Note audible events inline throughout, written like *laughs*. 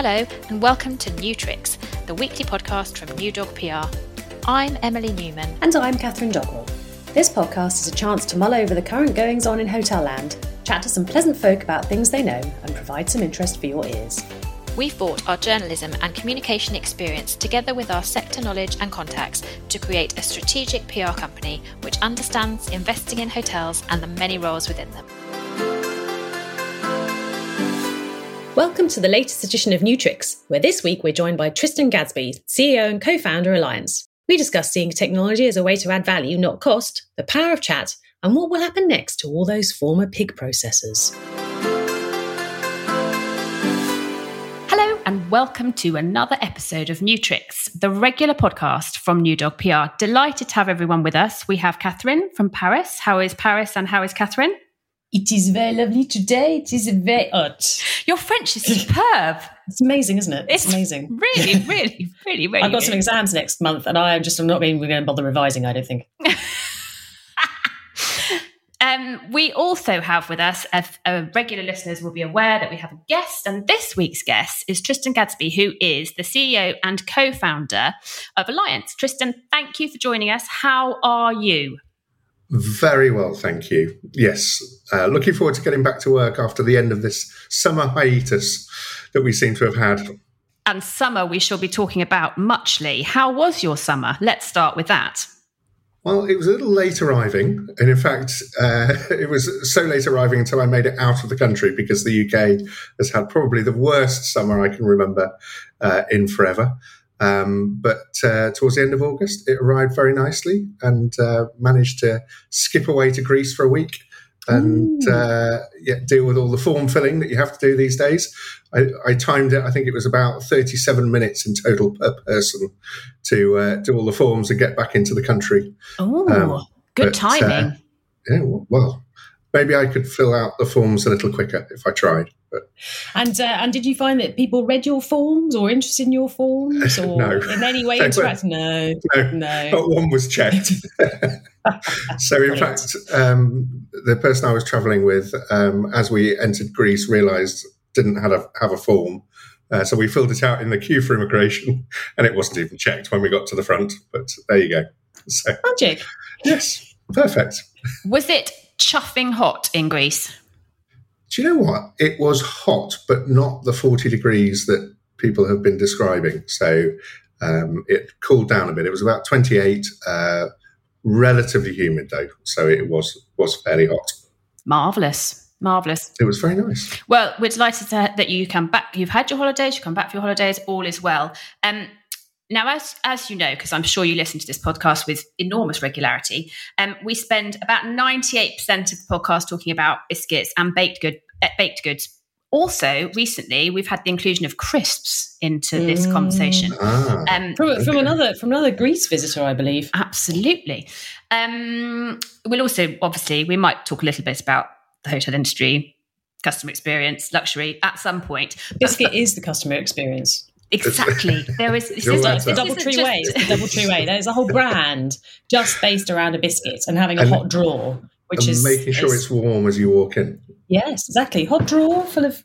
Hello, and welcome to New Tricks, the weekly podcast from New Dog PR. I'm Emily Newman. And I'm Catherine Dogwell. This podcast is a chance to mull over the current goings on in hotel land, chat to some pleasant folk about things they know, and provide some interest for your ears. We've brought our journalism and communication experience together with our sector knowledge and contacts to create a strategic PR company which understands investing in hotels and the many roles within them. Welcome to the latest edition of New Tricks, where this week we're joined by Tristan Gadsby, CEO and co founder Alliants. We discuss seeing technology as a way to add value, not cost, the power of chat, and what will happen next to all those former pig processors. Hello, and welcome to another episode of New Tricks, the regular podcast from New Dog PR. Delighted to have everyone with us. We have Catherine from Paris. How is Paris and how is Catherine? It is very lovely today. It is very hot. Your French is superb. It's amazing, isn't it? It's, it's amazing. Really, *laughs* really, really, really. I've got some exams next month, and I am just I'm not even going to bother revising. I don't think. *laughs* um, we also have with us, uh, regular listeners will be aware that we have a guest, and this week's guest is Tristan Gadsby, who is the CEO and co-founder of Alliants. Tristan, thank you for joining us. How are you? Very well, thank you. Yes, uh, looking forward to getting back to work after the end of this summer hiatus that we seem to have had. And summer, we shall be talking about muchly. How was your summer? Let's start with that. Well, it was a little late arriving. And in fact, uh, *laughs* it was so late arriving until I made it out of the country because the UK has had probably the worst summer I can remember uh, in forever. Um, but uh, towards the end of August, it arrived very nicely and uh, managed to skip away to Greece for a week and uh, yeah, deal with all the form filling that you have to do these days. I, I, timed it. I think it was about 37 minutes in total per person to uh, do all the forms and get back into the country. Oh, um, good but, uh, timing. yeah, well, maybe I could fill out the forms a little quicker if I tried. But. And uh, and did you find that people read your forms or interested in your forms *laughs* or no. in any way *laughs* interact? No, no, no. Not one was checked. *laughs* so in fact, um, the person I was travelling with, um, as we entered Greece, realised didn't have a have a form. Uh, so we filled it out in the queue for immigration, and it wasn't even checked when we got to the front. But there you go. So magic. Yes, perfect. Was it chuffing hot in Greece? Do you know what? It was hot, but not the 40 degrees that people have been describing. So um, it cooled down a bit. It was about 28, uh, relatively humid though. So it was was fairly hot. Marvelous. Marvelous. It was very nice. Well, we're delighted to, that you come back. You've had your holidays. You come back for your holidays. All is well. Um, now, as as you know, because I'm sure you listen to this podcast with enormous regularity, um, we spend about 98% of the podcast talking about biscuits and baked good uh, baked goods. Also, recently we've had the inclusion of crisps into mm. this conversation ah, um, from, okay. from, another from another Greece visitor, I believe. Absolutely. Um, we'll also obviously we might talk a little bit about the hotel industry, customer experience, luxury at some point. Biscuit is the customer experience. Exactly. *laughs* There is it's, it's the DoubleTree way. It's the DoubleTree way. There's a whole brand just based around a biscuit and having a and, hot drawer, which is making sure is, it's warm as you walk in. Yes, exactly. Hot drawer full of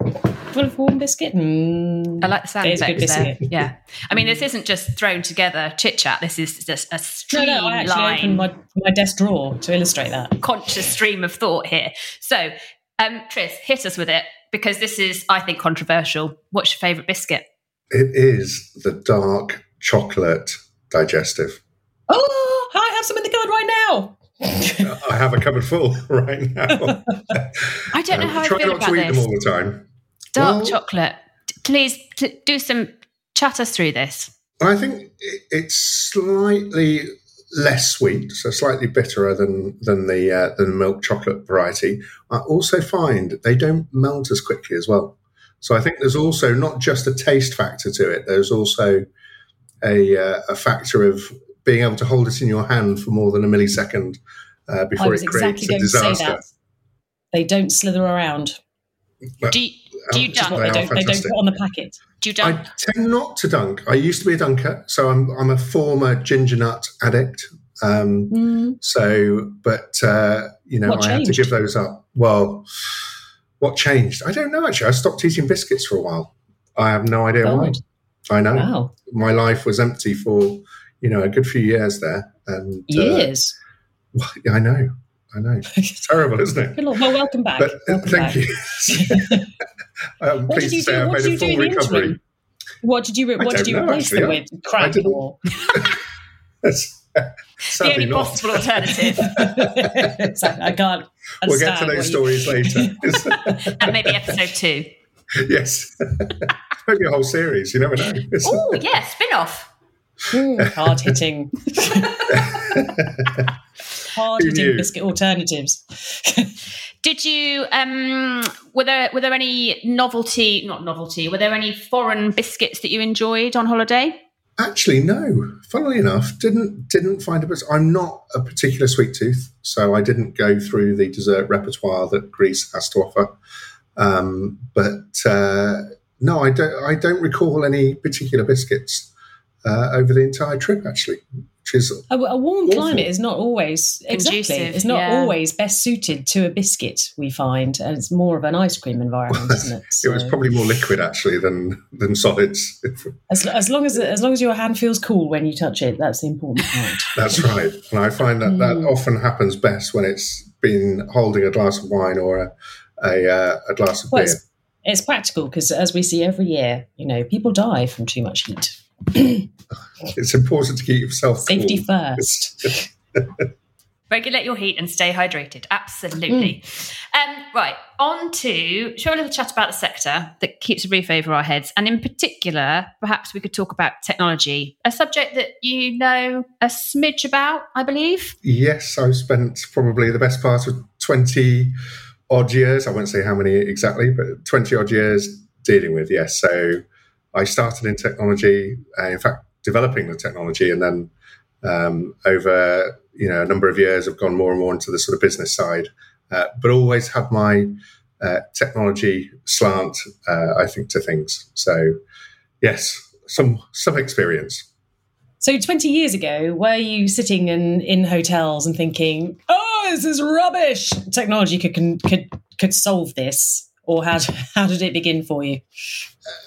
full of warm biscuit. Mm, I like the sound effects there. Yeah, I mean, this isn't just thrown together chit chat. This is just a stream no, no, I actually opened my, my desk drawer to illustrate that conscious stream of thought here. So, um, Tris, hit us with it because this is, I think, controversial. What's your favourite biscuit? It is the dark chocolate digestive. Oh, I have some in the cupboard right now. *laughs* I have a cupboard full *laughs* right now. *laughs* I don't know um, how I try not to eat this. them all the time. Dark well, chocolate. Please t- do some chat us through this. I think it's slightly less sweet, so slightly bitterer than than the uh, than the milk chocolate variety. I also find they don't melt as quickly as well. So I think there's also not just a taste factor to it. There's also a, uh, a factor of being able to hold it in your hand for more than a millisecond uh, before it creates exactly a disaster. They don't slither around. do you, do you dunk? They, they, don't, they, don't, put on the packet. Do you dunk? I tend not to dunk. I used to be a dunker, so I'm, I'm a former ginger nut addict. Um, mm. So, but uh, you know, what I changed? had to give those up. Well, what changed? I don't know. Actually, I stopped eating biscuits for a while. I have no idea God. why. I know Wow. my life was empty for you know a good few years there, and uh, Years. well, *laughs* I know, I know, *laughs* it's terrible, isn't it? Good Lord. Well, welcome back. But uh, welcome thank back. you. *laughs* I'm What pleased did you say do? What made did you a do full in recovery. interim? What did you re- What did you know, replace them actually. with? Crack or That's The only not. possible alternative. I can't. We'll get to those what you- stories later. *laughs* and maybe episode two. yes, *laughs* maybe a whole series. You never know. Oh, yeah, spin off. Hard hitting. *laughs* Hard hitting biscuit alternatives. Did you um were there were there any novelty not novelty, were there any foreign biscuits that you enjoyed on holiday? Actually, no. Funnily enough, didn't didn't find a. I'm not a particular sweet tooth, so I didn't go through the dessert repertoire that Greece has to offer. Um, but uh, no, I don't. I don't recall any particular biscuits uh, over the entire trip. Actually, which is A, a warm Awful. climate is not always exactly. Conducive, It's not yeah. always best suited to a biscuit. We find, and it's more of an ice cream environment, *laughs* isn't it? it was probably more liquid actually than than solids. as, as long as as long as your hand feels cool when you touch it, that's the important part. *laughs* That's right, and I find that that Mm. often happens best when it's been holding a glass of wine or a a, uh, a glass of Well, beer. it's, it's practical because, as we see every year, you know, people die from too much heat. *clears throat* *laughs* It's important to keep yourself Safety cool. first. *laughs* Regulate your heat and stay hydrated. Absolutely. Um, right, on to show a little chat about the sector that keeps a roof over our heads. And in particular, perhaps we could talk about technology, a subject that you know a smidge about, I believe. Yes, I've spent probably the best part of 20 odd years. I won't say how many exactly, but 20 odd years dealing with, yes. So I started in technology, uh, in fact, developing the technology, and then um, over you know a number of years, I've gone more and more into the sort of business side, uh, but always had my uh, technology slant, uh, I think, to things. So yes, some some experience. So, 20 years ago, were you sitting in, in hotels and thinking, oh, this is rubbish? Technology could, can, could, could solve this? Or how, *laughs* how did it begin for you?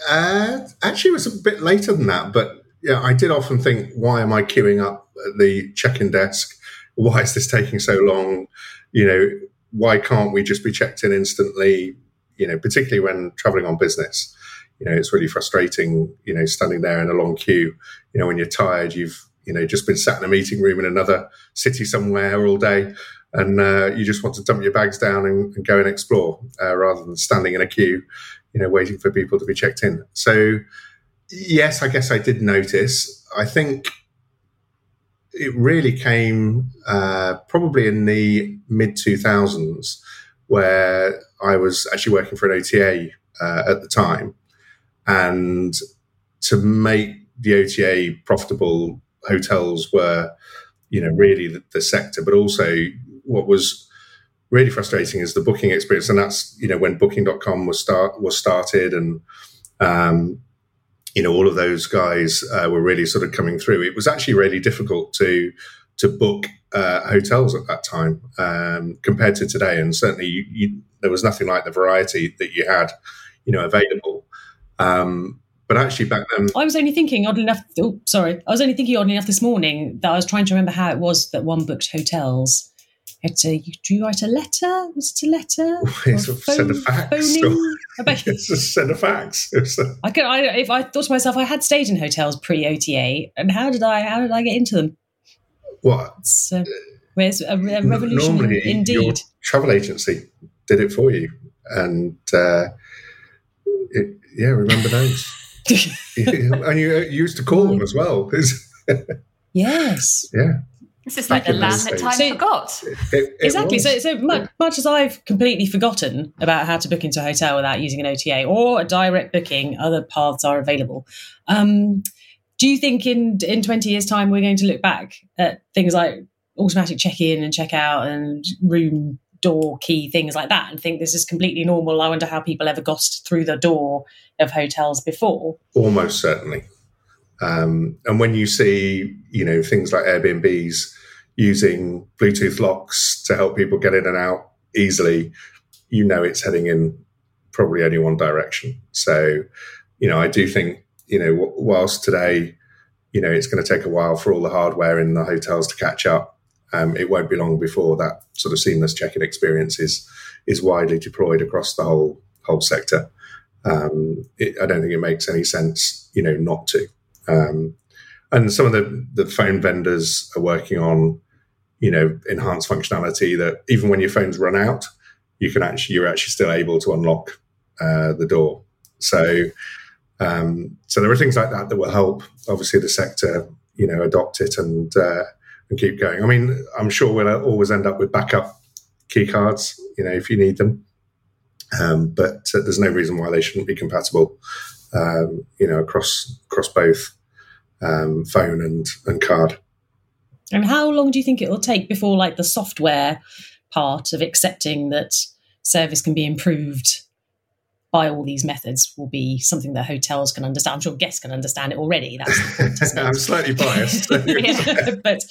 Uh, actually, it was a bit later than that, but yeah, I did often think, why am I queuing up at the check-in desk? Why is this taking so long? You know, why can't we just be checked in instantly? You know, particularly when traveling on business. You know, it's really frustrating. You know, standing there in a long queue. You know, when you're tired, you've you know just been sat in a meeting room in another city somewhere all day, and uh, you just want to dump your bags down and, and go and explore uh, rather than standing in a queue you know, waiting for people to be checked in. So, yes, I guess I did notice. I think it really came uh, probably in the mid 2000s, where I was actually working for an OTA uh, at the time. And to make the OTA profitable, hotels were, you know, really the, the sector, but also what was really frustrating is the booking experience and that's you know when booking.com was start was started and um you know all of those guys uh, were really sort of coming through. It was actually really difficult to to book uh, hotels at that time um, compared to today. And certainly you, you, there was nothing like the variety that you had you know available. Um, but actually back then I was only thinking, oddly enough, oh, sorry, I was only thinking, oddly enough, this morning that I was trying to remember how it was that one booked hotels. It's a, do you write a letter? Was it a letter? it's Or a send a fax phoning? I bet- it's a send a fax It was a- I could. I, if I thought to myself, I had stayed in hotels pre OTA, and how did I? How did I get into them? what It's, uh, where's a, a revolution Normally, your indeed. travel agency did it for you, and uh, it, yeah, remember those? *laughs* *laughs* and you, you used to call them as well. *laughs* yes, yeah, This is like the land that time So- forgot. it, it exactly. was. So, so much, much as I've completely forgotten about how to book into a hotel without using an OTA or a direct booking, other paths are available. Um, do you think in in twenty years' time we're going to look back at things like automatic check in and check out and room door key things like that and think this is completely normal? I wonder how people ever got through the door of hotels before. almost certainly. Um, and when you see, you know, things like Airbnbs using Bluetooth locks to help people get in and out easily, you know it's heading in probably only one direction. So you know, I do think, you know, whilst today, you know, it's going to take a while for all the hardware in the hotels to catch up. Um, it won't be long before that sort of seamless check-in experience is is widely deployed across the whole whole sector. Um, it, I don't think it makes any sense, you know, not to. Um, and some of the the phone vendors are working on, you know, enhanced functionality that even when your phones run out, you can actually you're actually still able to unlock uh, the door. So um, so there are things like that that will help, obviously, the sector, you know, adopt it and uh, and keep going. I mean, I'm sure we'll always end up with backup key cards, you know, if you need them. Um, but uh, there's no reason why they shouldn't be compatible, um, you know, across across both um, phone and and card. And how long do you think it will take before, like, the software part of accepting that service can be improved by all these methods will be something that hotels can understand. I'm sure guests can understand it already. That's *laughs* I'm slightly biased, *laughs* yeah, but,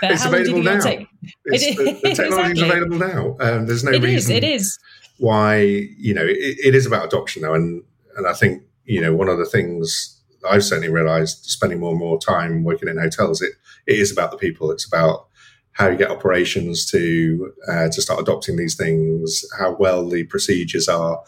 but it's available now. Take... It's, the, the technology is available now. Um, there's no it reason. Is, it is. Why you know it, it is about adoption though, and and I think you know one of the things I've certainly realised spending more and more time working in hotels, it it is about the people. It's about how you get operations to uh, to start adopting these things, how well the procedures are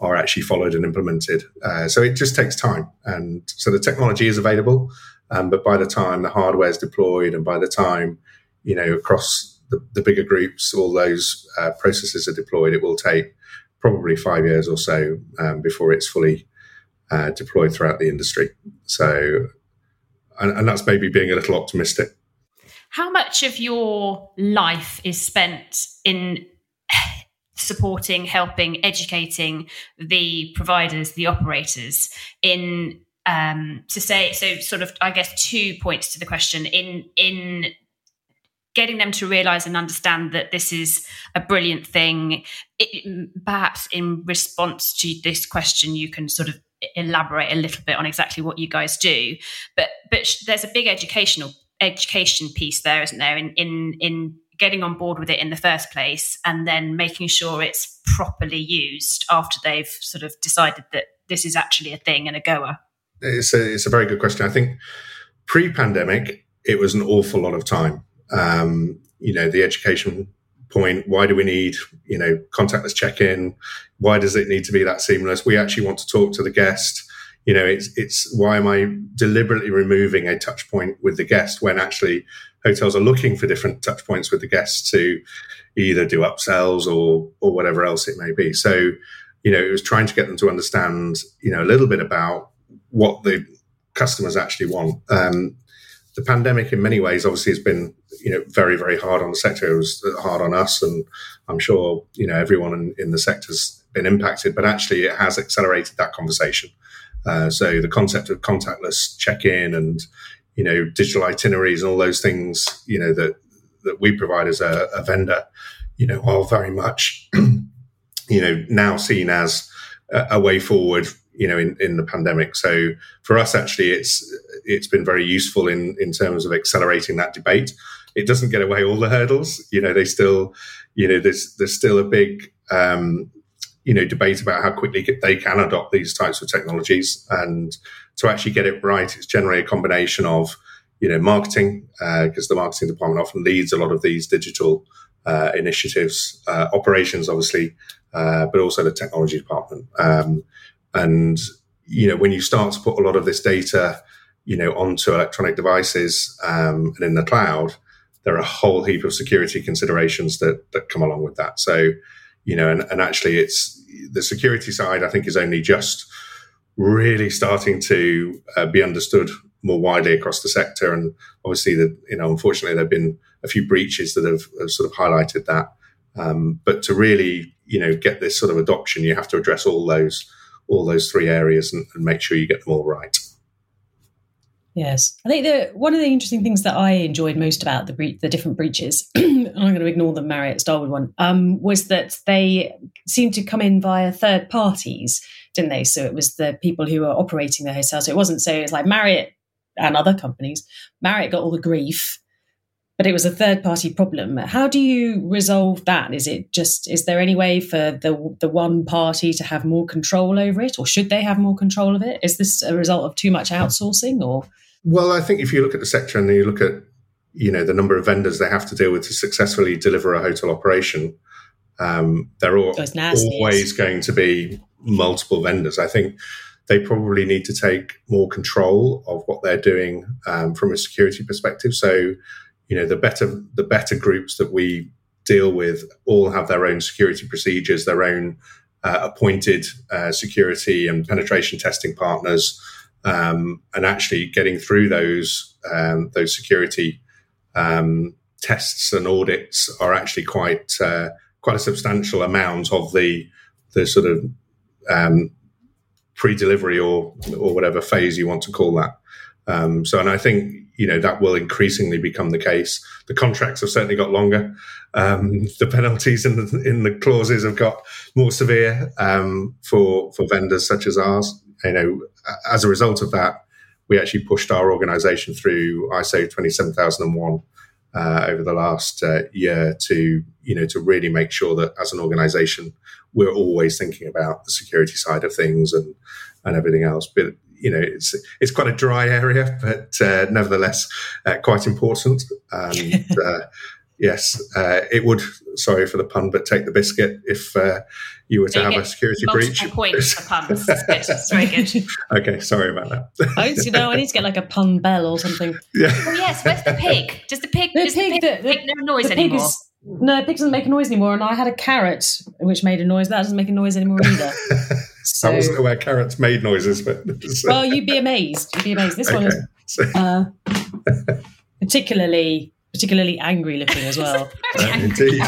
are actually followed and implemented. Uh, so it just takes time. And so the technology is available, um, but by the time the hardware is deployed and by the time, you know, across the, the bigger groups, all those uh, processes are deployed, it will take probably five years or so um, before it's fully uh, deployed throughout the industry. So, and, and that's maybe being a little optimistic. How much of your life is spent in supporting, helping, educating the providers, the operators in um, to say so sort of I guess two points to the question in in getting them to realize and understand that this is a brilliant thing it, perhaps in response to this question you can sort of elaborate a little bit on exactly what you guys do but but there's a big educational education piece there isn't there in in in getting on board with it in the first place and then making sure it's properly used after they've sort of decided that this is actually a thing and a goer? It's a, it's a very good question. I think pre pandemic, it was an awful lot of time. Um, you know, the education point why do we need you know contactless check-in why does it need to be that seamless we actually want to talk to the guest you know it's it's why am i deliberately removing a touch point with the guest when actually hotels are looking for different touch points with the guests to either do upsells or or whatever else it may be. So, you know, it was trying to get them to understand, you know, a little bit about what the customers actually want. Um, the pandemic, in many ways, obviously has been, you know, very very hard on the sector. It was hard on us, and I'm sure you know everyone in, in the sector's been impacted. But actually, it has accelerated that conversation. Uh, so the concept of contactless check-in and you know, digital itineraries and all those things, you know, that that we provide as a, a vendor, you know, are very much, *clears throat* you know, now seen as a, a, way forward, you know, in, in the pandemic. So for us, actually, it's it's been very useful in in terms of accelerating that debate. It doesn't get away all the hurdles, you know. They still, you know, there's there's still a big um, you know debate about how quickly they can adopt these types of technologies and to actually get it right it's generally a combination of you know marketing because uh, the marketing department often leads a lot of these digital uh, initiatives uh, operations obviously uh, but also the technology department um, and you know when you start to put a lot of this data you know onto electronic devices um, and in the cloud there are a whole heap of security considerations that that come along with that so you know, and, and actually it's the security side, I think is only just really starting to uh, be understood more widely across the sector. And obviously that, you know, unfortunately there've been a few breaches that have, have sort of highlighted that. Um, but to really, you know, get this sort of adoption, you have to address all those, all those three areas and, and make sure you get them all right. Yes, I think the one of the interesting things that I enjoyed most about the bre- the different breaches, *clears throat* I'm going to ignore the Marriott Starwood one, um, was that they seemed to come in via third parties, didn't they? So it was the people who were operating the hotel. So it wasn't so it's like Marriott and other companies. Marriott got all the grief, but it was a third party problem. How do you resolve that? Is it just is there any way for the the one party to have more control over it, or should they have more control of it? Is this a result of too much outsourcing, or? Well, I think if you look at the sector and you look at you know the number of vendors they have to deal with to successfully deliver a hotel operation, um, there are always going to be multiple vendors. I think they probably need to take more control of what they're doing um, from a security perspective. So you know the better the better groups that we deal with all have their own security procedures, their own uh, appointed uh, security and penetration testing partners, um, and actually getting through those um, those security um, tests and audits are actually quite uh, quite a substantial amount of the the sort of um, pre-delivery or or whatever phase you want to call that. Um, so, and I think you know that will increasingly become the case. The contracts have certainly got longer. Um, the penalties in the in the clauses have got more severe um, for for vendors such as ours. You know, as a result of that, we actually pushed our organisation through ISO twenty seven thousand and one uh, over the last uh, year to you know to really make sure that as an organisation we're always thinking about the security side of things and and everything else. But you know, it's it's quite a dry area, but uh, nevertheless uh, quite important. And *laughs* uh, yes, uh, it would. Sorry for the pun, but take the biscuit if uh, you were to have a security breach. Points for puns. It's very good. okay, sorry about that. I you know I need to get like a pun bell or something. *laughs* Yeah. Oh yes, where's the pig? Does the pig? The does pig, the pig the, make no noise anymore? Is, no, pig doesn't make a noise anymore. And I had a carrot which made a noise. That doesn't make a noise anymore either. *laughs* So, I wasn't aware carrots made noises, but *laughs* well, you'd be amazed. You'd be amazed. This okay. one is uh, particularly particularly angry looking as well. Uh, indeed.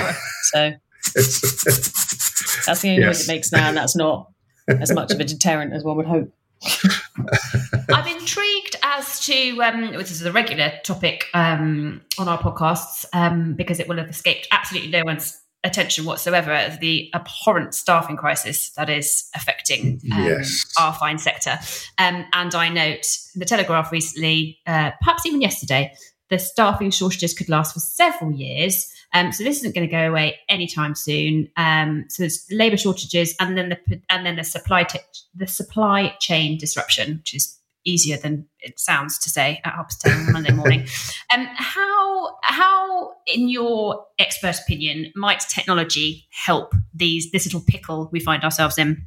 So that's the only yes. noise it makes now, and that's not as much of a deterrent as one would hope. *laughs* I'm intrigued as to um, this is a regular topic um, on our podcasts um, because it will have escaped absolutely no one's attention whatsoever as the abhorrent staffing crisis that is affecting um, yes. our fine sector. Um, and I note in the Telegraph recently, uh, perhaps even yesterday, the staffing shortages could last for several years. Um, so this isn't going to go away anytime soon. Um, so there's labour shortages, and then the and then the supply t- the supply chain disruption, which is easier than it sounds to say at half ten on Monday morning. *laughs* Um, how how, in your expert opinion, might technology help these this little pickle we find ourselves in?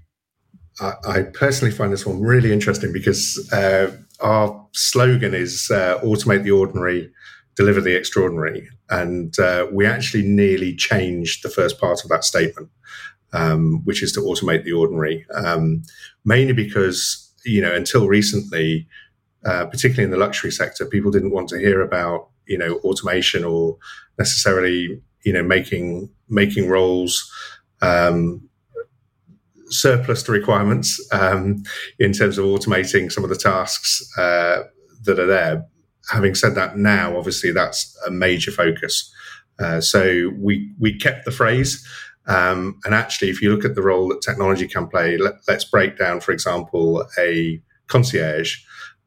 I, I personally find this one really interesting because uh, our slogan is uh, "Automate the ordinary, deliver the extraordinary," and uh, we actually nearly changed the first part of that statement. Um, which is to automate the ordinary, um, mainly because you know, until recently, uh, particularly in the luxury sector, people didn't want to hear about you know automation or necessarily you know making making roles um, surplus to requirements um, in terms of automating some of the tasks uh, that are there. Having said that, now obviously that's a major focus. Uh, so we we kept the phrase, um, and actually, if you look at the role that technology can play, let, us break down, for example, a concierge.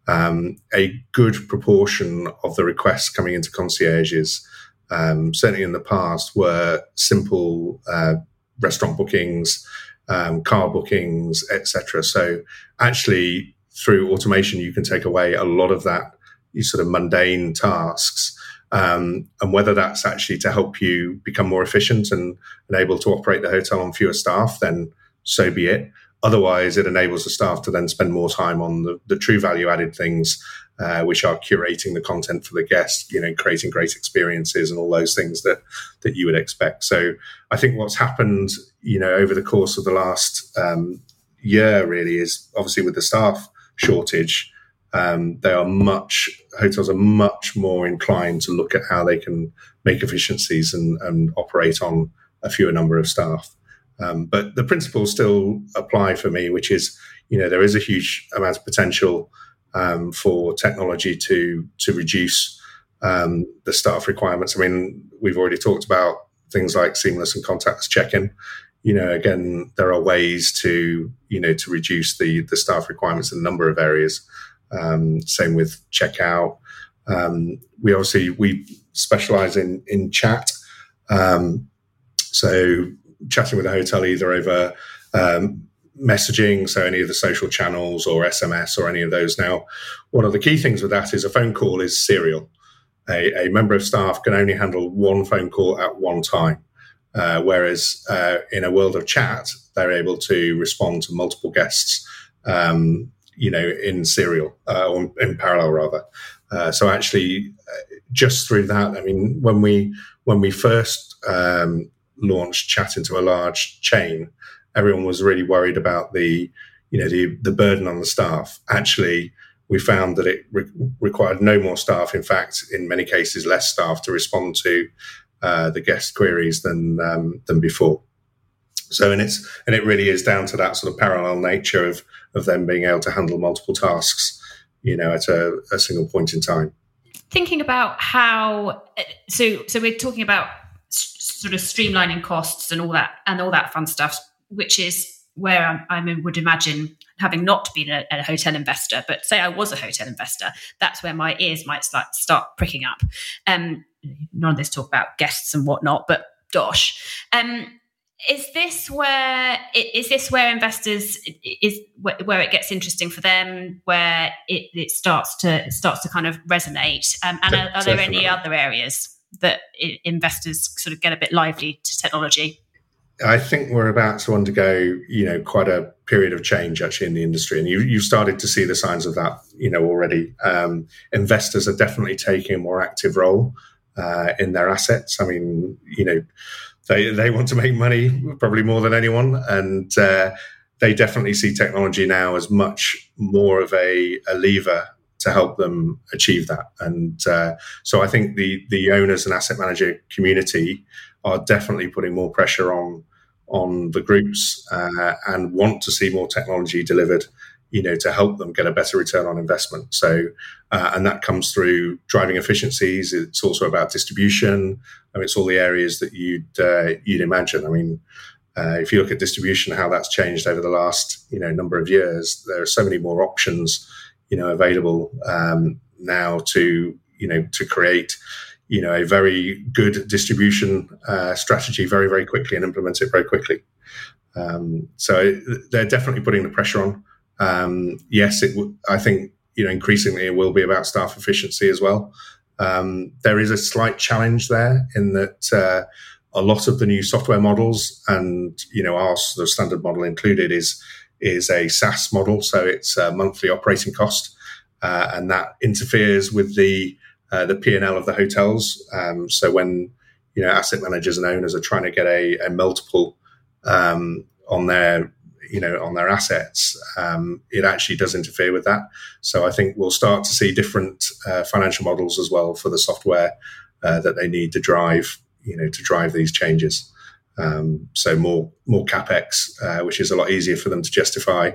Um, a good proportion of the requests coming into concierges, um, certainly in the past, were simple uh, restaurant bookings, um, car bookings, etc. So, actually, through automation, you can take away a lot of that sort of mundane tasks um, and whether that's actually to help you become more efficient and, and able to operate the hotel on fewer staff, then so be it. Otherwise, it enables the staff to then spend more time on the, the true value added things, uh, which are curating the content for the guest, you know, creating great experiences and all those things that that you would expect. So, I think what's happened, you know, over the course of the last um, year really is obviously with the staff shortage um, they are much hotels are much more inclined to look at how they can make efficiencies and, and operate on a fewer number of staff. Um, but the principles still apply for me, which is you know there is a huge amount of potential um, for technology to to reduce um, the staff requirements. I mean, we've already talked about things like seamless and contactless check-in. You know, again, there are ways to you know to reduce the the staff requirements in a number of areas. Um, same with checkout. Um, we obviously we specialize in in chat, um, so chatting with a hotel either over um, messaging, so any of the social channels or SMS or any of those. Now, one of the key things with that is a phone call is serial. A, a member of staff can only handle one phone call at one time. Uh, whereas uh, in a world of chat, they're able to respond to multiple guests, um, you know, in serial uh, or in parallel rather. Uh, so actually, uh, just through that, I mean, when we when we first um, launched chat into a large chain, everyone was really worried about the you know the the burden on the staff. Actually, we found that it re- required no more staff. In fact, in many cases, less staff to respond to uh, the guest queries than um, than before. So, and it's and it really is down to that sort of parallel nature of of them being able to handle multiple tasks, you know, at a, a single point in time. Thinking about how, so so we're talking about sort of streamlining costs and all that and all that fun stuff, which is where I, would imagine having not been a, a, hotel investor, but say I was a hotel investor, that's where my ears might start start pricking up. Um, none of this talk about guests and whatnot, but dosh. Um, is this where is this where investors is where it gets interesting for them where it, it starts to starts to kind of resonate um, and are, are, there any other areas that investors sort of get a bit lively to technology I think we're about to undergo, you know, quite a period of change actually in the industry, and you, you've started to see the signs of that, you know, already. Um, investors are definitely taking a more active role uh, in their assets. I mean, you know, they they want to make money probably more than anyone, and uh, they definitely see technology now as much more of a, a lever to help them achieve that. And uh, so I think the the owners and asset manager community are definitely putting more pressure on on the groups uh, and want to see more technology delivered you know to help them get a better return on investment so uh, and that comes through driving efficiencies it's also about distribution I mean, it's all the areas that you'd uh, you'd imagine i mean uh, if you look at distribution how that's changed over the last you know number of years there are so many more options you know available um, now to you know to create you know a very good distribution uh, strategy very very quickly and implement it very quickly. Um, so they're definitely putting the pressure on. Um, yes, it. W- I think you know increasingly it will be about staff efficiency as well. Um, there is a slight challenge there in that uh, a lot of the new software models and you know our sort of standard model included is is a SaaS model, so it's a monthly operating cost, uh, and that interferes with the uh, the P and L of the hotels. Um, so when you know asset managers and owners are trying to get a, a multiple um, on their you know on their assets, um, it actually does interfere with that. So I think we'll start to see different uh, financial models as well for the software uh, that they need to drive you know to drive these changes. Um, so more more capex, uh, which is a lot easier for them to justify,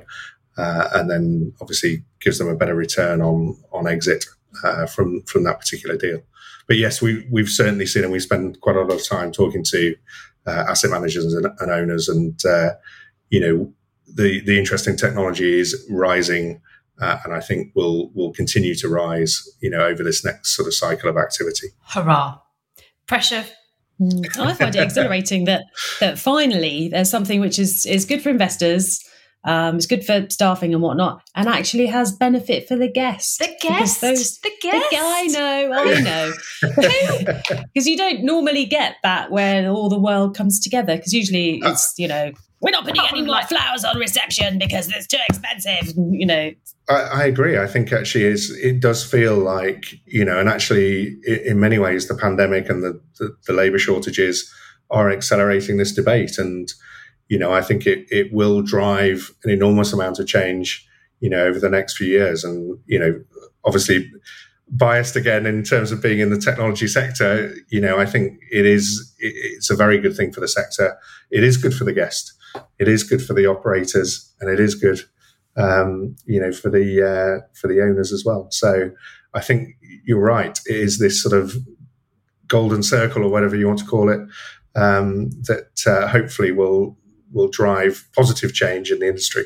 uh, and then obviously gives them a better return on on exit uh, from from that particular deal. But yes, we we've certainly seen, and we spend quite a lot of time talking to uh, asset managers and, and owners, and uh, you know the the interesting technology is rising, uh, and I think will will continue to rise. You know, over this next sort of cycle of activity. Hurrah! Pressure mm, I find it exhilarating that that finally there's something which is is good for investors um, it's good for staffing and whatnot, and actually has benefit for the guests. The guests, those, the guests. The, I know, I know, *laughs* because you don't normally get that when all the world comes together. Because usually it's you know we're not putting any more flowers on reception because it's too expensive. You know. I, I agree. I think actually is it does feel like you know, and actually in many ways the pandemic and the, the, the labour shortages are accelerating this debate and you know, I think it, it will drive an enormous amount of change, you know, over the next few years. And, you know, obviously biased again in terms of being in the technology sector, you know, I think it is, it's a very good thing for the sector. It is good for the guest. It is good for the operators and it is good, um, you know, for the, uh, for the owners as well. So I think you're right. It is this sort of golden circle or whatever you want to call it, um, that uh, hopefully will will drive positive change in the industry.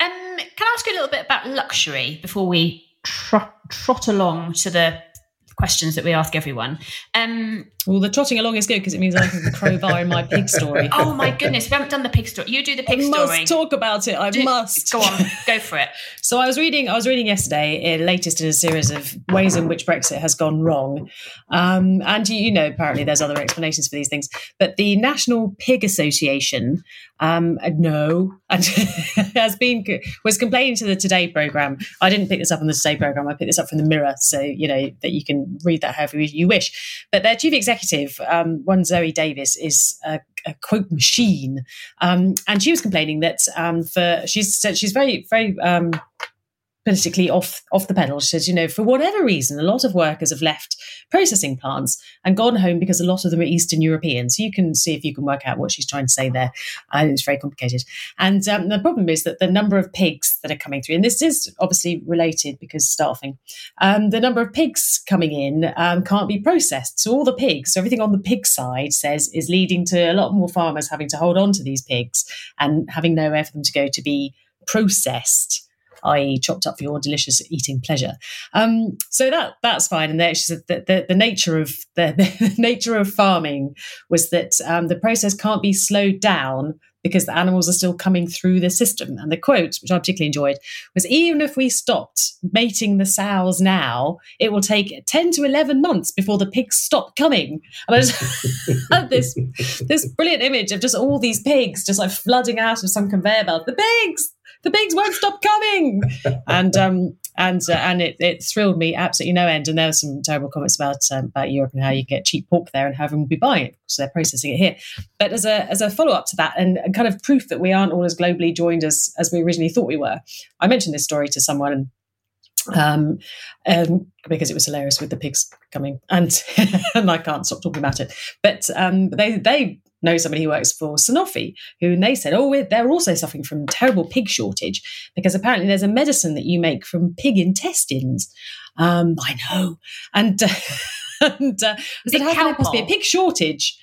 Um, can I ask you a little bit about luxury before we trot, trot along to the questions that we ask everyone. Um, well, the trotting along is good because it means I can crowbar in my pig story. *laughs* oh my goodness, we haven't done the pig story. You do the pig I story. must talk about it. I Do- must. Go on, go for it. *laughs* So I was reading. I was reading yesterday, uh, latest in a series of ways in which Brexit has gone wrong, um, and you, you know apparently there's other explanations for these things. But the National Pig Association, um, uh, no, *laughs* and has been was complaining to the Today program. I didn't pick this up on the Today program. I picked this up from the Mirror, so you know that you can read that however you wish. But their chief executive, um, one Zoe Davies, is a, a quote machine, um, and she was complaining that um, for she's she's very very um, politically off off the pedal. She says, you know, for whatever reason, a lot of workers have left processing plants and gone home because a lot of them are Eastern European. So you can see if you can work out what she's trying to say there. Uh, it's very complicated. And um, the problem is that the number of pigs that are coming through, and this is obviously related because staffing, um, the number of pigs coming in um, can't be processed. So all the pigs, so everything on the pig side says is leading to a lot more farmers having to hold on to these pigs and having nowhere for them to go to be processed i.e., chopped up for your delicious eating pleasure. Um, so that that's fine. And there, she said that the, the nature of the, *laughs* the nature of farming was that um, the process can't be slowed down because the animals are still coming through the system. And the quote, which I particularly enjoyed, was even if we stopped mating the sows now, it will take 10 to 11 months before the pigs stop coming. And I just *laughs* had this, this brilliant image of just all these pigs just like flooding out of some conveyor belt. The pigs! The pigs won't stop coming, *laughs* and um, and uh, and it, it thrilled me absolutely no end. And there were some terrible comments about um, about Europe and how you get cheap pork there and how everyone will be buying it, so they're processing it here. But as a as a follow up to that, and, and kind of proof that we aren't all as globally joined as as we originally thought we were, I mentioned this story to someone. Um, um, because it was hilarious with the pigs coming, and *laughs* and I can't stop talking about it. But um, they they know somebody who works for Sanofi, who and they said, oh, they're also suffering from terrible pig shortage because apparently there's a medicine that you make from pig intestines. Um, I know, and, uh, *laughs* and uh, I said, how can there possibly be a pig shortage?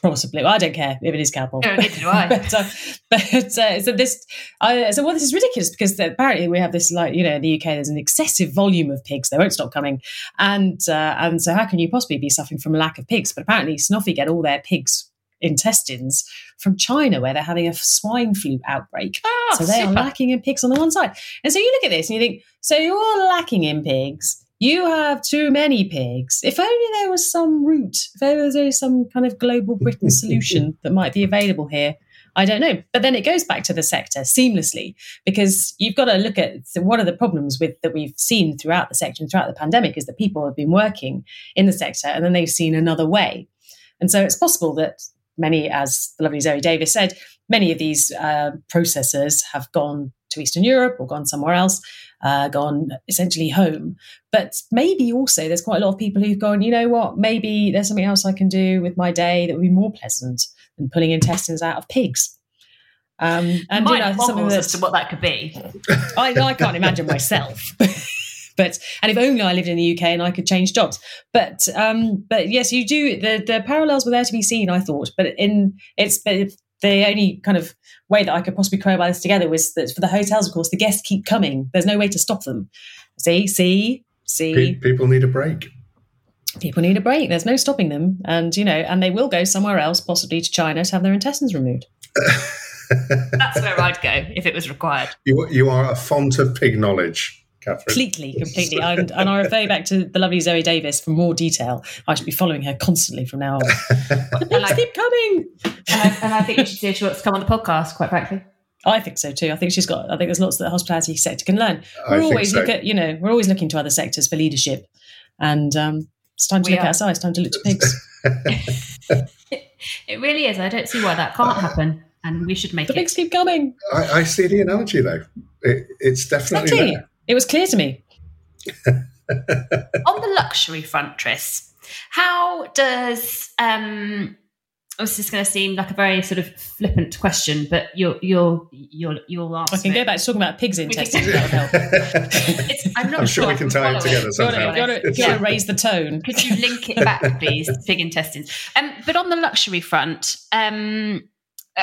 Possibly, well, I don't care if it is cowpole. No, neither do I. *laughs* but uh, but uh, so this, I so well, this is ridiculous because apparently we have this like you know in the UK there's an excessive volume of pigs; they won't stop coming, and uh, and so how can you possibly be suffering from a lack of pigs? But apparently Sanofi get all their pigs intestines from China, where they're having a swine flu outbreak. Oh, so they super. are lacking in pigs on the one side. And so you look at this and you think, so you're lacking in pigs. You have too many pigs. If only there was some route, if there was only some kind of global Britain solution *laughs* that might be available here. I don't know. But then it goes back to the sector seamlessly because you've got to look at one of the problems with that we've seen throughout the sector and throughout the pandemic is that people have been working in the sector and then they've seen another way. And so it's possible that many, as the lovely Zoe Davies said, many of these uh, processors have gone to Eastern Europe or gone somewhere else, uh, gone essentially home. But maybe also there's quite a lot of people who've gone, you know what, maybe there's something else I can do with my day that would be more pleasant than pulling intestines out of pigs. Um, and Mine you know, something that as to what that could be. I, I can't imagine myself. *laughs* but and if only I lived in the UK and I could change jobs. But um, but yes, you do. The the parallels were there to be seen. I thought, but in it's but the only kind of way that I could possibly crowbar this together was that for the hotels, of course, the guests keep coming. There's no way to stop them. See, see, see. Pe- people need a break. People need a break. There's no stopping them, and you know, and they will go somewhere else, possibly to China, to have their intestines removed. *laughs* That's where I'd go if it was required. You, you are a font of pig knowledge, Catherine. Completely, *laughs* completely. and, and I refer you back to the lovely Zoe Davies for more detail. I should be following her constantly from now on. *laughs* the pigs like- keep coming. And I, and I think you should see if she wants to come on the podcast, quite frankly. I think so too. I think she's got. I think there's lots that the hospitality sector can learn. We're think always so. look at, you know, we're always looking to other sectors for leadership, and um, it's time to We look are. outside. It's time to look to pigs. *laughs* It really is. I don't see why that can't happen, and we should make the it. pigs keep coming. I, I see the analogy, though. It, it's definitely Exactly. there. It was clear to me. *laughs* on the luxury front, Tris, how does um this is going to seem like a very sort of flippant question, but you'll you'll you'll you'll answer. I can go back to talking about pigs can- intestines. That'll help. *laughs* It's, I'm not I'm sure we can tie it follow together You somehow. want to, you want to, you want to raise the tone. Could you link it back, please? to Pig intestines. Um, but on the luxury front, um,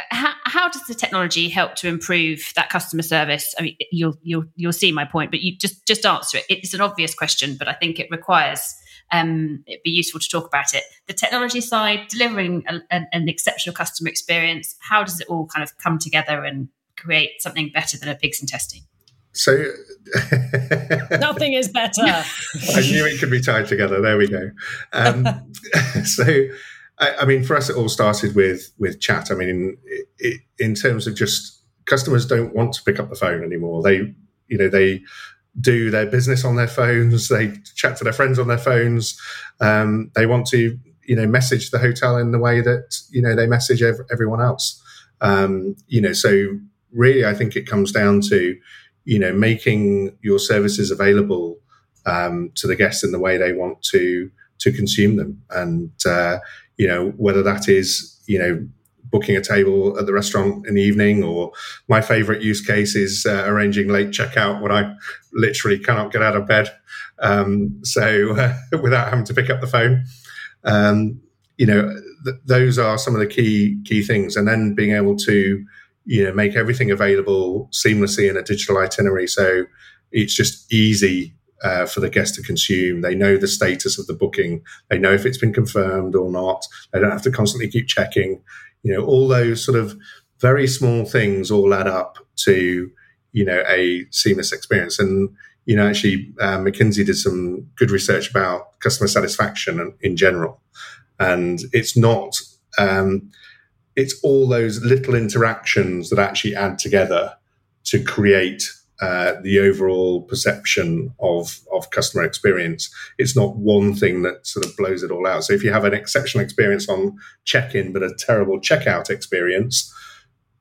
how, how, does the technology help to improve that customer service? I mean, you'll you'll you'll see my point, but you just just answer it. It's an obvious question, but I think it requires um, it'd be useful to talk about it. The technology side, delivering a, a, an exceptional customer experience. How does it all kind of come together and create something better than a pigs in testing? So *laughs* nothing is better. I knew it could be tied together. There we go. Um, *laughs* so I, I, mean, for us, it all started with with chat. I mean, it, in terms of just customers don't want to pick up the phone anymore. They, you know, they do their business on their phones. *laughs* They chat to their friends on their phones. Um, they want to, you know, message the hotel in the way that you know they message ev- everyone else. Um, you know, so really, I think it comes down to, you know, making your services available um, to the guests in the way they want to to consume them, and uh, you know, whether that is, you know, booking a table at the restaurant in the evening, or my favorite use case is uh, arranging late checkout when I literally cannot get out of bed. Um, so uh, *laughs* without having to pick up the phone, um, you know, th- those are some of the key key things, and then being able to, you know, make everything available seamlessly in a digital itinerary, so it's just easy uh, for the guest to consume. They know the status of the booking. They know if it's been confirmed or not. They don't have to constantly keep checking. You know, all those sort of very small things all add up to you know a seamless experience. And you know, actually, uh, McKinsey did some good research about customer satisfaction in general, and it's not. Um, it's all those little interactions that actually add together to create uh, the overall perception of of customer experience. It's not one thing that sort of blows it all out. So if you have an exceptional experience on check-in but a terrible checkout experience,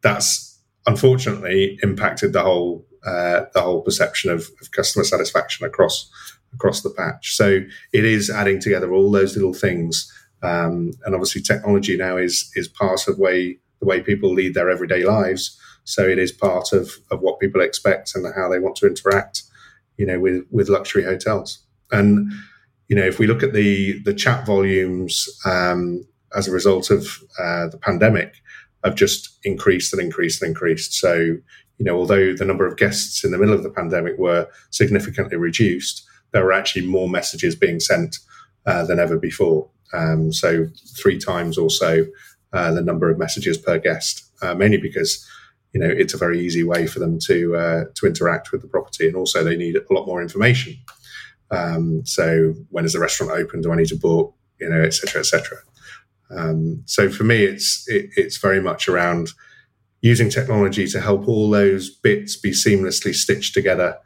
that's unfortunately impacted the whole uh, the whole perception of, of customer satisfaction across across the patch. So it is adding together all those little things. Um, and obviously, technology now is is part of way the way people lead their everyday lives. So it is part of, of what people expect and how they want to interact, you know, with, with luxury hotels. And, you know, if we look at the, the chat volumes um, as a result of uh, the pandemic, have just increased and increased and increased. So, you know, although the number of guests in the middle of the pandemic were significantly reduced, there were actually more messages being sent uh, than ever before. Um, so, three times or so uh, the number of messages per guest, uh, mainly because you know it's a very easy way for them to uh, to interact with the property, and also they need a lot more information. Um, so when is the restaurant open? Do I need to book? You know, etc. etc. Um, so for me, it's it, it's very much around using technology to help all those bits be seamlessly stitched together.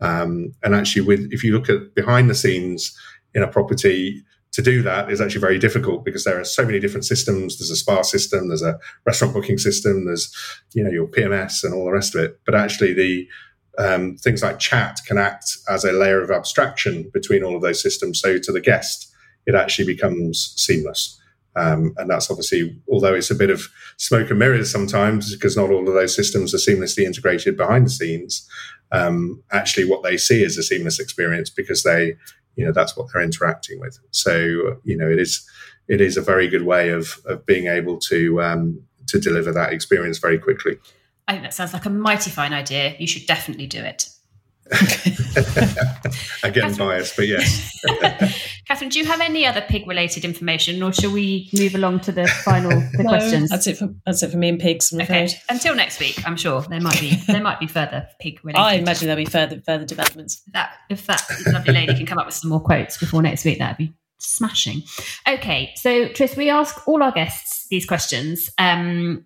Um, and actually, with if you look at behind the scenes in a property, to do that is actually very difficult because there are so many different systems. There's a spa system, there's a restaurant booking system, there's you know your PMS and all the rest of it. But actually, the um, things like chat can act as a layer of abstraction between all of those systems. So to the guest, it actually becomes seamless. Um, and that's obviously, although it's a bit of smoke and mirrors sometimes, because not all of those systems are seamlessly integrated behind the scenes. Um, actually, what they see is a seamless experience because they you know that's what they're interacting with. So you know it is it is a very good way of of being able to um, to deliver that experience very quickly. I think that sounds like a mighty fine idea. You should definitely do it. *laughs* Again, biased, but yes. *laughs* Catherine, do you have any other pig related information, or shall we move along to the final *laughs* the no, questions? That's it for that's it for me and pigs. I'm okay. Afraid. Until next week, I'm sure there might be there might be further pig related. I imagine there'll be further further developments. That if that lovely lady can come up with some more quotes before next week, that'd be smashing. Okay, so Tris, we ask all our guests these questions. Um,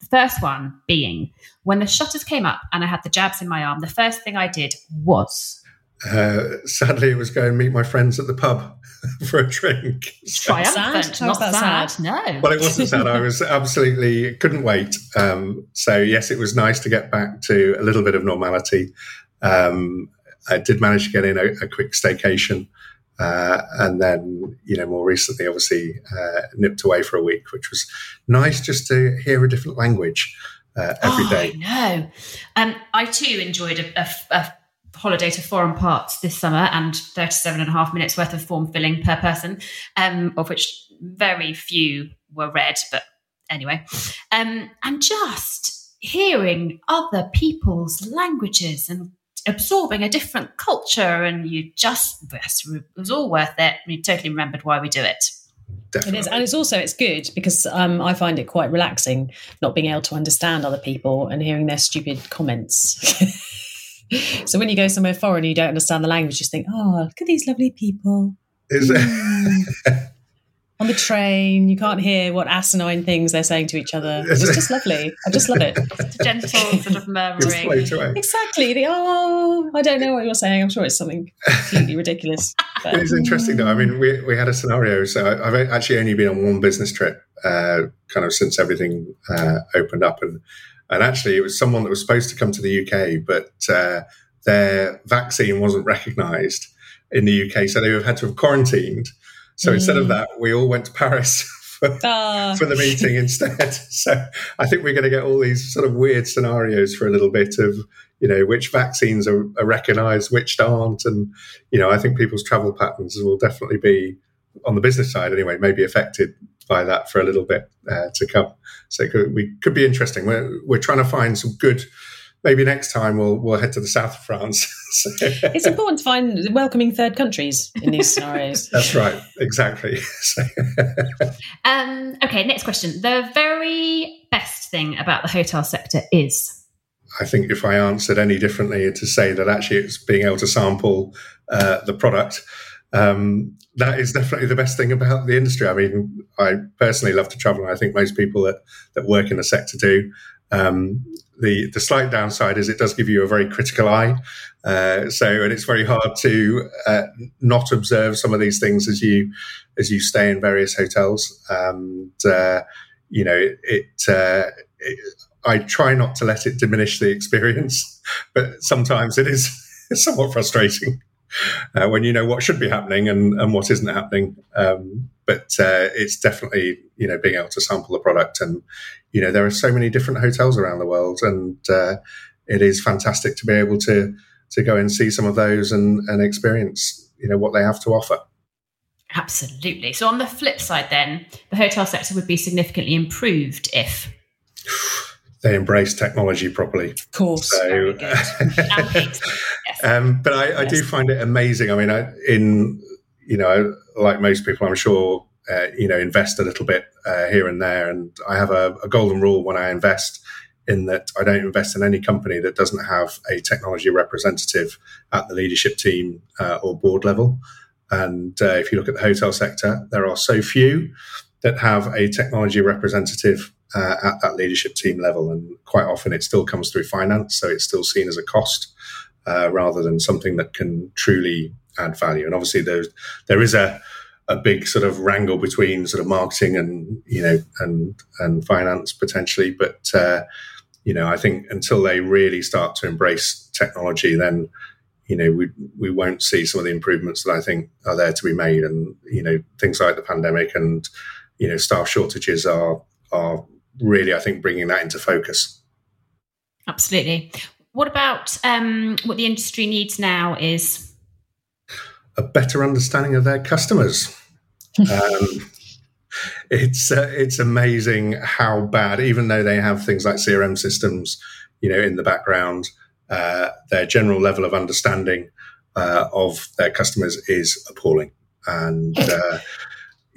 the first one being when the shutters came up and I had the jabs in my arm, the first thing I did was. Uh, sadly, it was go and meet my friends at the pub *laughs* for a drink. Triumphant, sad? not sad. sad. No. Well, it wasn't sad. I was absolutely couldn't wait. Um, so yes, it was nice to get back to a little bit of normality. Um, I did manage to get in a, a quick staycation. Uh, and then, you know, more recently, obviously, uh, nipped away for a week, which was nice just to hear a different language uh, every oh, day. No, um, I too enjoyed a, a, a, holiday to foreign parts this summer and 37 and a half minutes worth of form filling per person, um, of which very few were read, but anyway, um, and just hearing other people's languages and absorbing a different culture, and you just it was all worth it. We totally remembered why we do it. Definitely. It is, and it's also it's good because um, I find it quite relaxing not being able to understand other people and hearing their stupid comments. *laughs* so when you go somewhere foreign and you don't understand the language, you just think, "Oh, look at these lovely people." Is it? *laughs* On the train, you can't hear what asinine things they're saying to each other. It's just lovely. I just love it. Just a gentle sort of murmuring. Float away. Exactly. The oh, I don't know what you're saying. I'm sure it's something completely *laughs* ridiculous. But, It is interesting though. I mean, we, we had a scenario. So I- I've actually only been on one business trip, uh, kind of since everything uh, opened up, and and actually it was someone that was supposed to come to the UK, but uh, their vaccine wasn't recognised in the UK, so they have had to have quarantined. So instead of Mm. that, we all went to Paris. *laughs* For, Ah, for the meeting instead. *laughs* So I think we're going to get all these sort of weird scenarios for a little bit of, you know, which vaccines are, are recognised, which aren't, and you know, I think people's travel patterns will definitely be on the business side anyway, maybe affected by that for a little bit uh, to come. So it could, we could be interesting. We're we're trying to find some good. Maybe next time we'll we'll head to the south of France. *laughs* So- it's important to find welcoming third countries in these scenarios. *laughs* That's right, exactly. *laughs* So, Um, okay, next question. The very best thing about the hotel sector is I think if I answered any differently to say that actually it's being able to sample uh, the product, um, that is definitely the best thing about the industry. I mean, I personally love to travel, I think most people that, that work in the sector do. Um, the the slight downside is it does give you a very critical eye, uh, so and it's very hard to uh, not observe some of these things as you as you stay in various hotels. And uh, you know, it, uh, it I try not to let it diminish the experience, *laughs* but sometimes it is *laughs* somewhat frustrating uh, when you know what should be happening and, and what isn't happening. Um, but uh, it's definitely you know being able to sample the product, and you know there are so many different hotels around the world, and uh, it is fantastic to be able to to go and see some of those and, and experience you know what they have to offer. absolutely. So, on the flip side, then, the hotel sector would be significantly improved if. They embrace technology properly. Of course. So. *laughs* Yes. um, but I, I do find it amazing. I mean, I, in you know, like most people, I'm sure uh, you know invest a little bit uh, here and there, and I have a, a golden rule when I invest in that I don't invest in any company that doesn't have a technology representative at the leadership team uh, or board level. And uh, if you look at the hotel sector, there are so few that have a technology representative uh, at that leadership team level, and quite often it still comes through finance, so it's still seen as a cost uh, rather than something that can truly add value. And obviously, there's there is a a big sort of wrangle between sort of marketing and you know and and finance potentially, but uh, you know I think until they really start to embrace technology, then you know we we won't see some of the improvements that I think are there to be made. And you know things like the pandemic and you know staff shortages are are really I think bringing that into focus. Absolutely. What about um, what the industry needs now is a better understanding of their customers. *laughs* um, it's uh, it's amazing how bad, even though they have things like CRM systems, you know, in the background, uh, their general level of understanding uh, of their customers is appalling. And uh,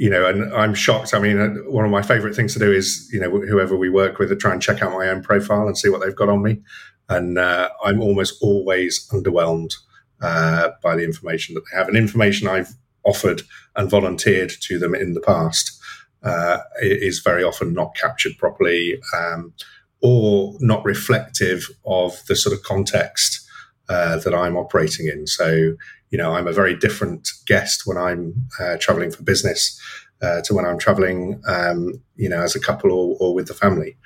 you know, and I'm shocked. I mean, uh, one of my favorite things to do is, you know, whoever we work with, to try and check out my own profile and see what they've got on me. And uh, I'm almost always underwhelmed uh, by the information that they have and information I've offered and volunteered to them in the past uh, is very often not captured properly um, or not reflective of the sort of context uh, that I'm operating in. So, you know, I'm a very different guest when I'm uh, traveling for business uh, to when I'm traveling, um, you know, as a couple or, or with the family.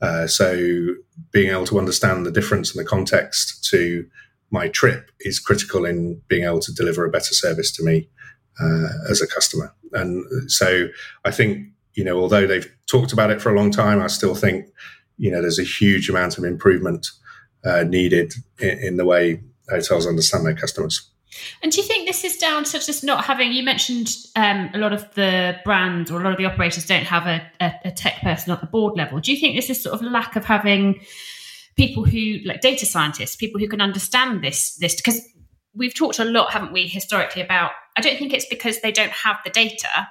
Uh, so, being able to understand the difference in the context to my trip is critical in being able to deliver a better service to me uh, as a customer. And so I think, you know, although they've talked about it for a long time, I still think, you know, there's a huge amount of improvement uh, needed in, in, the way hotels understand their customers. And do you think this is down to just not having? You mentioned um, a lot of the brands or a lot of the operators don't have a, a, a, tech person at the board level. Do you think this is sort of lack of having people who, like data scientists, people who can understand this? This because we've talked a lot, haven't we, historically about. I don't think it's because they don't have the data.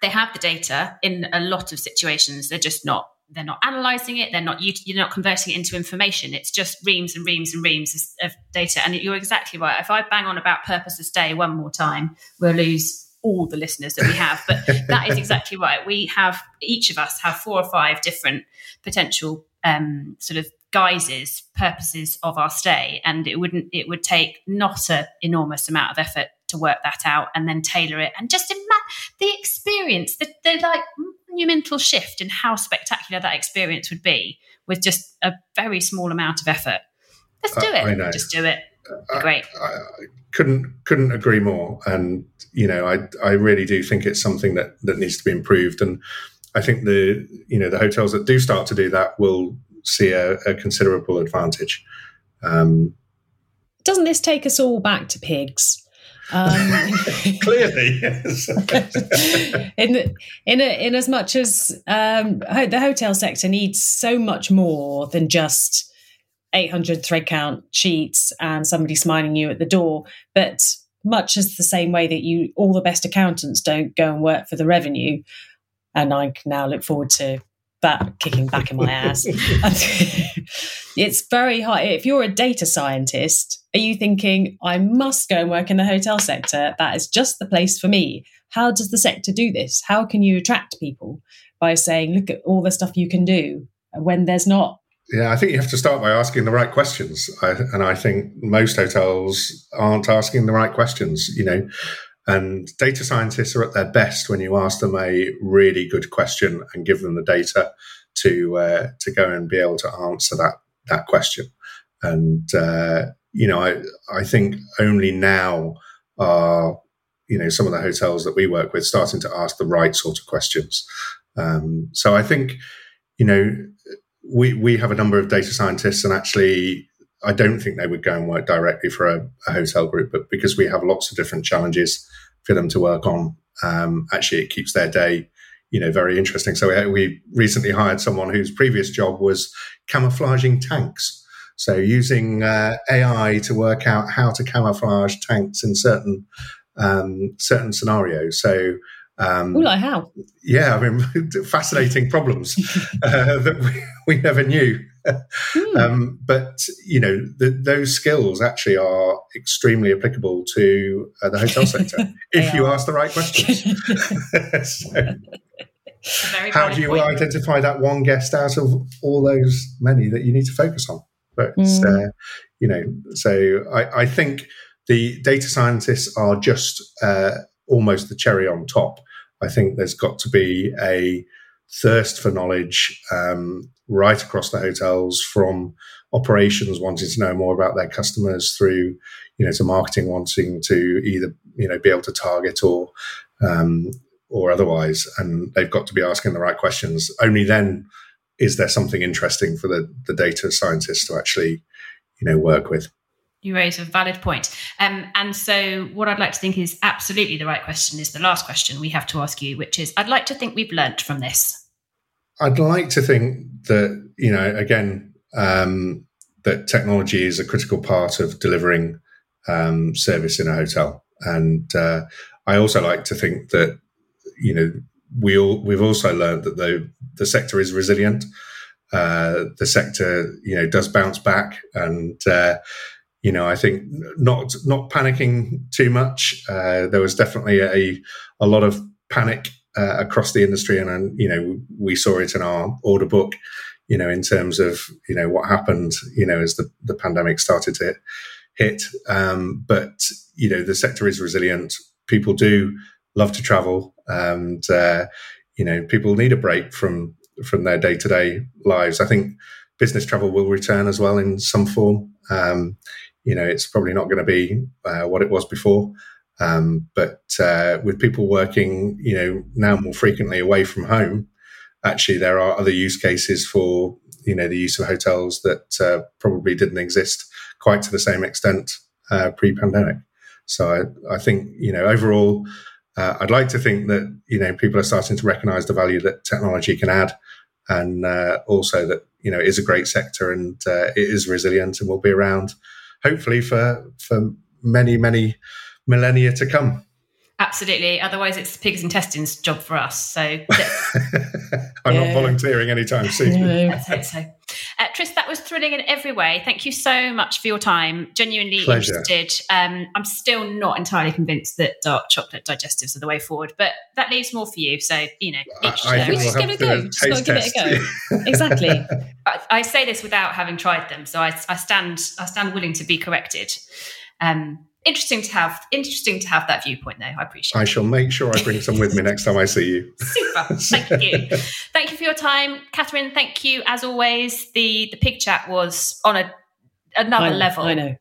They have the data in a lot of situations. They're just not they're not analyzing it they're not you're not converting it into information. It's just reams and reams and reams of data. And you're exactly right. If i bang on about purpose of stay one more time we'll lose all the listeners that we have. But *laughs* that is exactly right. We have each of us have four or five different potential um, sort of guises purposes of our stay. And it wouldn't it would take not an enormous amount of effort to work that out and then tailor it. And just imagine the experience the, the like monumental shift in how spectacular that experience would be with just a very small amount of effort. Let's do uh, it. Just do it. Great. I, I, couldn't couldn't agree more. And you know, I I really do think it's something that that needs to be improved. And I think the you know the hotels that do start to do that will see a, a considerable advantage. Um, Doesn't this take us all back to pigs? Um, *laughs* *laughs* Clearly, yes. *laughs* in in a, in as much as um, the hotel sector needs so much more than just 800 thread count sheets and somebody smiling you at the door, but much as the same way that you all the best accountants don't go and work for the revenue, and I now look forward to that kicking back in my ass. *laughs* *laughs* it's very hard. If you're a data scientist, are you thinking, I must go and work in the hotel sector? That is just the place for me. How does the sector do this? How can you attract people by saying, look at all the stuff you can do when there's not? Yeah, I think you have to start by asking the right questions. I, and I think most hotels aren't asking the right questions, you know. And data scientists are at their best when you ask them a really good question and give them the data to uh, to go and be able to answer that that question. And uh, you know, I I think only now are you know some of the hotels that we work with starting to ask the right sort of questions. Um, so I think you know we we have a number of data scientists, and actually I don't think they would go and work directly for a, a hotel group, but because we have lots of different challenges for them to work on, um, actually it keeps their day, you know, very interesting. So we, we recently hired someone whose previous job was camouflaging tanks. So using uh, AI to work out how to camouflage tanks in certain um, certain scenarios. So um, Ooh, like how? Yeah, I mean, *laughs* fascinating problems *laughs* uh, that we, we, never knew. Hmm. Um, but you know, the, those skills actually are extremely applicable to uh, the hotel sector *laughs* if you ask the right questions. *laughs* so, how do you point. identify that one guest out of all those many that you need to focus on? But mm. uh, you know, so I, I, think the data scientists are just uh, almost the cherry on top. I think there's got to be a thirst for knowledge um, right across the hotels from operations wanting to know more about their customers through you know to marketing wanting to either you know be able to target or um, or otherwise and they've got to be asking the right questions only then is there something interesting for the, the data scientists to actually you know work with you raise a valid point. Um, and so, what I'd like to think is absolutely the right question is the last question we have to ask you, which is I'd like to think we've learnt from this. I'd like to think that, you know, again, um, that technology is a critical part of delivering um, service in a hotel. And uh, I also like to think that, you know, we all, we've also learned that the, the sector is resilient. Uh, the sector, you know, does bounce back and, uh, you know, I think not not panicking too much. Uh, there was definitely a a lot of panic uh, across the industry, and, and you know, we saw it in our order book. You know, in terms of you know what happened, you know, as the the pandemic started to hit. Um, but you know, the sector is resilient. People do love to travel, and uh, you know, people need a break from from their day to day lives. I think business travel will return as well in some form. Um, you know, it's probably not going to be uh, what it was before. Um, but uh, with people working, you know, now more frequently away from home, actually there are other use cases for you know the use of hotels that uh, probably didn't exist quite to the same extent uh, pre-pandemic. So I, I think you know overall, uh, I'd like to think that you know people are starting to recognise the value that technology can add, and uh, also that you know it is a great sector and uh, it is resilient and will be around, hopefully for for many many millennia to come. Absolutely. Otherwise, it's pigs intestines job for us. So *laughs* I'm yeah. not volunteering anytime soon. No. I hope so. Uh, Tris, that was thrilling in every way. Thank you so much for your time. Genuinely Pleasure. interested. Um, I'm still not entirely convinced that dark chocolate digestives are the way forward, but that leaves more for you. So you know, each I, I we'll just give it a go. Just got to give it a go. *laughs* exactly. I, I, say this without having tried them, so I, I stand I stand willing to be corrected. Um, interesting to have interesting to have that viewpoint though. I appreciate i it. shall make sure i bring some with me next time i see you. *laughs* Super. Thank you. *laughs* Thank you for your time. Catherine thank you as always. The the pig chat was on a another I level. I know.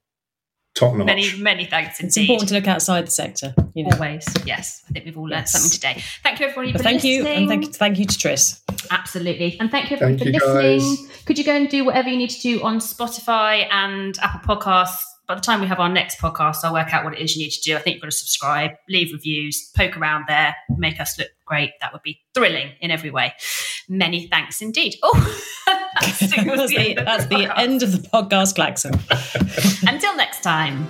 Top notch. Many many thanks indeed. it's important to look outside the sector you know. always yes. I think we've all learned yes. something today. Thank you everybody for thank listening. you and thank, thank you to tris. Absolutely. And thank you everyone thank for you listening. Guys. could you go and do whatever you need to do on spotify and apple podcasts by the time we have our next podcast, I'll work out what it is you need to do. I think you've got to subscribe, leave reviews, poke around there, make us look great. That would be thrilling in every way. Many thanks indeed. Oh, *laughs* that's, the, the, *laughs* that's the, end of the podcast klaxon. Until next time.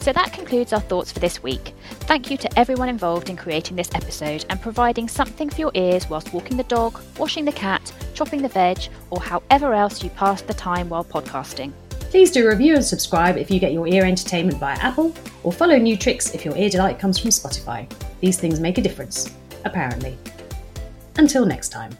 So that concludes our thoughts for this week. Thank you to everyone involved in creating this episode and providing something for your ears whilst walking the dog, washing the cat, chopping the veg, or however else you pass the time while podcasting. Please do review and subscribe if you get your ear entertainment via Apple, or follow New Tricks if your ear delight comes from Spotify. These things make a difference, apparently. Until next time.